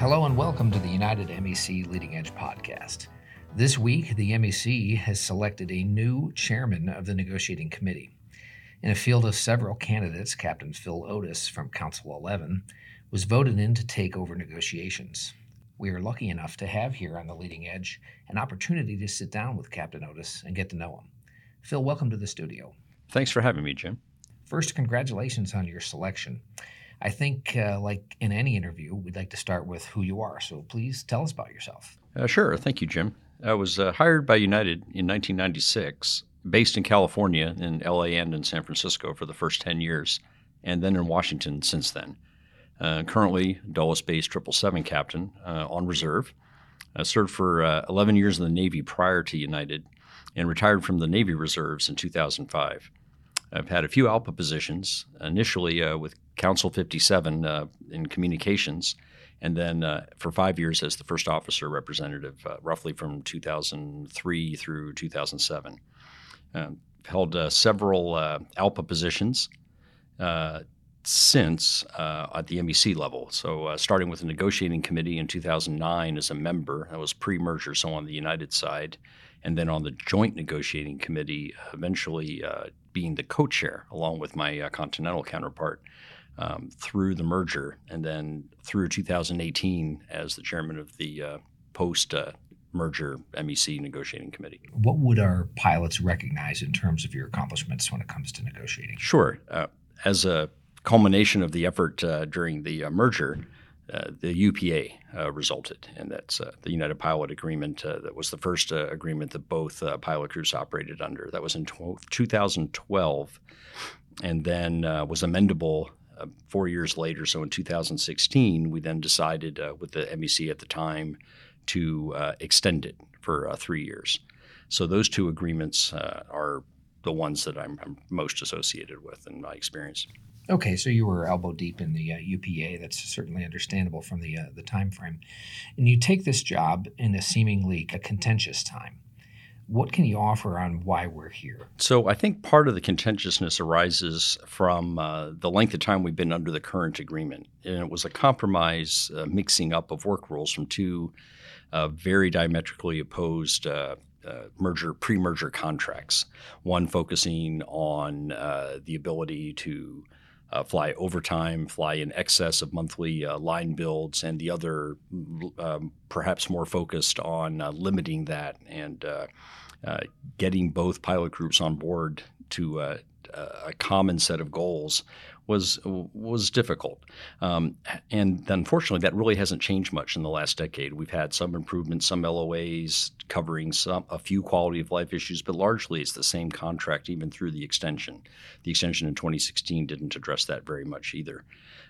Hello and welcome to the United MEC Leading Edge podcast. This week, the MEC has selected a new chairman of the negotiating committee. In a field of several candidates, Captain Phil Otis from Council 11 was voted in to take over negotiations. We are lucky enough to have here on the Leading Edge an opportunity to sit down with Captain Otis and get to know him. Phil, welcome to the studio. Thanks for having me, Jim. First, congratulations on your selection. I think, uh, like in any interview, we'd like to start with who you are. So please tell us about yourself. Uh, sure. Thank you, Jim. I was uh, hired by United in 1996, based in California, in LA and in San Francisco for the first 10 years, and then in Washington since then. Uh, currently, Dulles based 777 captain uh, on reserve. I served for uh, 11 years in the Navy prior to United and retired from the Navy Reserves in 2005. I've had a few ALPA positions, initially uh, with Council 57 uh, in communications, and then uh, for five years as the first officer representative, uh, roughly from 2003 through 2007. Um, held uh, several uh, ALPA positions since at the MEC level. So, starting with the negotiating committee in 2009 as a member, I was pre merger, so on the United side and then on the joint negotiating committee, eventually uh, being the co chair along with my uh, Continental counterpart um, through the merger, and then through 2018 as the chairman of the uh, post uh, merger MEC negotiating committee. What would our pilots recognize in terms of your accomplishments when it comes to negotiating? Sure. Uh, as a culmination of the effort uh, during the merger, uh, the UPA uh, resulted, and that's uh, the United Pilot Agreement. Uh, that was the first uh, agreement that both pilot crews operated under. That was in 2012, and then was amendable four years later. So in 2016, we then decided with the MEC at the time to extend it for three years. So those two agreements are the ones that I'm, I'm most associated with in my experience. Okay, so you were elbow deep in the uh, UPA. That's certainly understandable from the uh, the time frame. And you take this job in a seemingly a contentious time. What can you offer on why we're here? So I think part of the contentiousness arises from uh, the length of time we've been under the current agreement, and it was a compromise uh, mixing up of work rules from two uh, very diametrically opposed. Uh, uh, merger pre-merger contracts. One focusing on uh, the ability to uh, fly overtime, fly in excess of monthly uh, line builds, and the other um, perhaps more focused on uh, limiting that and uh, uh, getting both pilot groups on board to uh, a common set of goals was was difficult. Um, and unfortunately, that really hasn't changed much in the last decade. We've had some improvements, some LOAs covering some a few quality of life issues, but largely it's the same contract even through the extension. The extension in 2016 didn't address that very much either.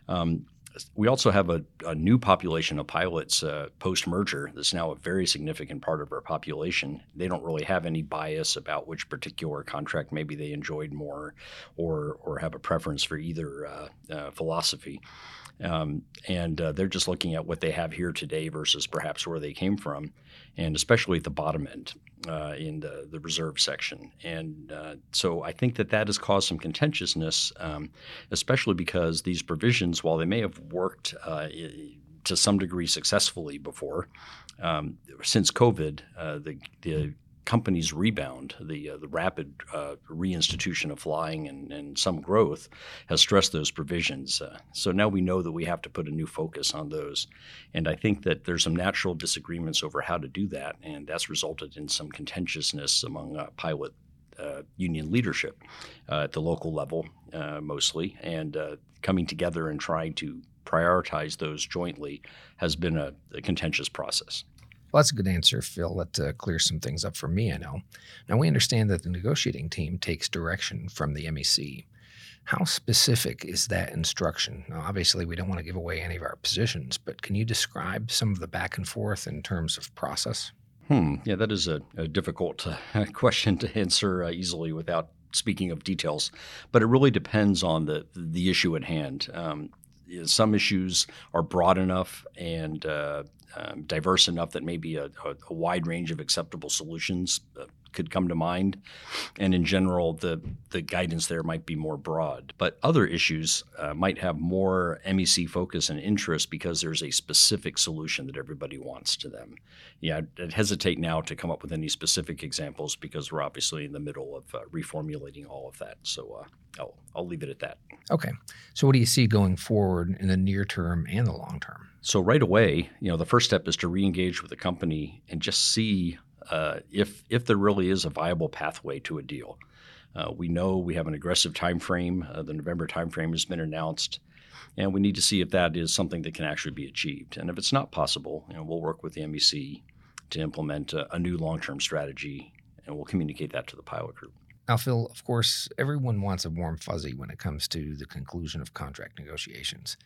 Um, we also have a, a, new population of pilots uh, post merger that's now a very significant part of our population. They don't really have any bias about which particular contract maybe they enjoyed more or, or have a preference for either uh, uh, philosophy. Um, and uh, they're just looking at what they have here today versus perhaps where they came from, and especially at the bottom end uh, in the, the reserve section. And uh, so I think that that has caused some contentiousness, um, especially because these provisions, while they may have worked uh, to some degree successfully before, um, since COVID, uh, the, the company's rebound, the uh, the rapid uh, reinstitution of flying and, and some growth, has stressed those provisions. Uh, so now we know that we have to put a new focus on those, and I think that there's some natural disagreements over how to do that, and that's resulted in some contentiousness among uh, pilot. Uh, union leadership uh, at the local level, mostly, and coming together and trying to prioritize those jointly has been a, a contentious process. Well, that's a good answer, Phil. That uh, clears some things up for me, I know. Now, we understand that the negotiating team takes direction from the MEC. How specific is that instruction? Now, obviously, we don't want to give away any of our positions, but can you describe some of the back and forth in terms of process? Hmm. Yeah, that is a, a difficult uh, question to answer uh, easily without speaking of details. But it really depends on the the issue at hand. Um, some issues are broad enough and uh, um, diverse enough that maybe a, a, a, wide range of acceptable solutions uh, could come to mind, and in general, the the guidance there might be more broad. But other issues uh, might have more MEC focus and interest because there's a specific solution that everybody wants to them. Yeah, I'd, I'd hesitate now to come up with any specific examples because we're obviously in the middle of uh, reformulating all of that. So uh, I'll I'll leave it at that. Okay. So what do you see going forward in the near term and the long term? So right away, you know, the first step is to re-engage with the company and just see uh, if if there really is a viable pathway to a deal. Uh, we know we have an aggressive time frame. Uh, the November time frame has been announced, and we need to see if that is something that can actually be achieved. And if it's not possible, you know, we'll work with the MEC to implement a, a new long-term strategy, and we'll communicate that to the pilot group. Now, Phil, of course, everyone wants a warm fuzzy when it comes to the conclusion of contract negotiations.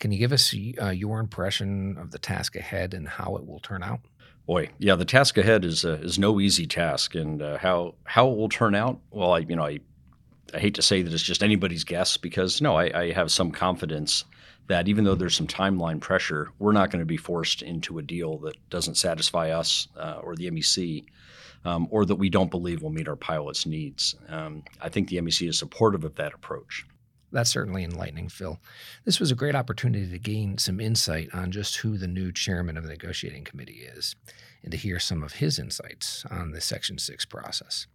Can you give us uh, your impression of the task ahead and how it will turn out? Boy, yeah, the task ahead is uh, is no easy task, and uh, how how it will turn out. Well, I you know I I hate to say that it's just anybody's guess because no, I, I have some confidence that even though there's some timeline pressure, we're not going to be forced into a deal that doesn't satisfy us uh, or the MEC. Um, or that we don't believe will meet our pilots' needs. Um, I think the MEC is supportive of that approach. That's certainly enlightening, Phil. This was a great opportunity to gain some insight on just who the new chairman of the negotiating committee is and to hear some of his insights on the Section 6 process.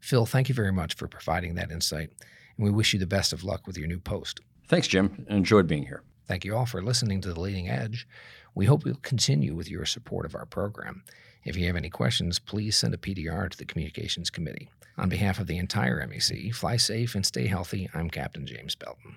Phil, thank you very much for providing that insight, and we wish you the best of luck with your new post. Thanks, Jim. Enjoyed being here. Thank you all for listening to The Leading Edge. We hope you'll continue with your support of our program. If you have any questions, please send a PDR to the Communications Committee. On behalf of the entire MEC, fly safe and stay healthy. I'm Captain James Belton.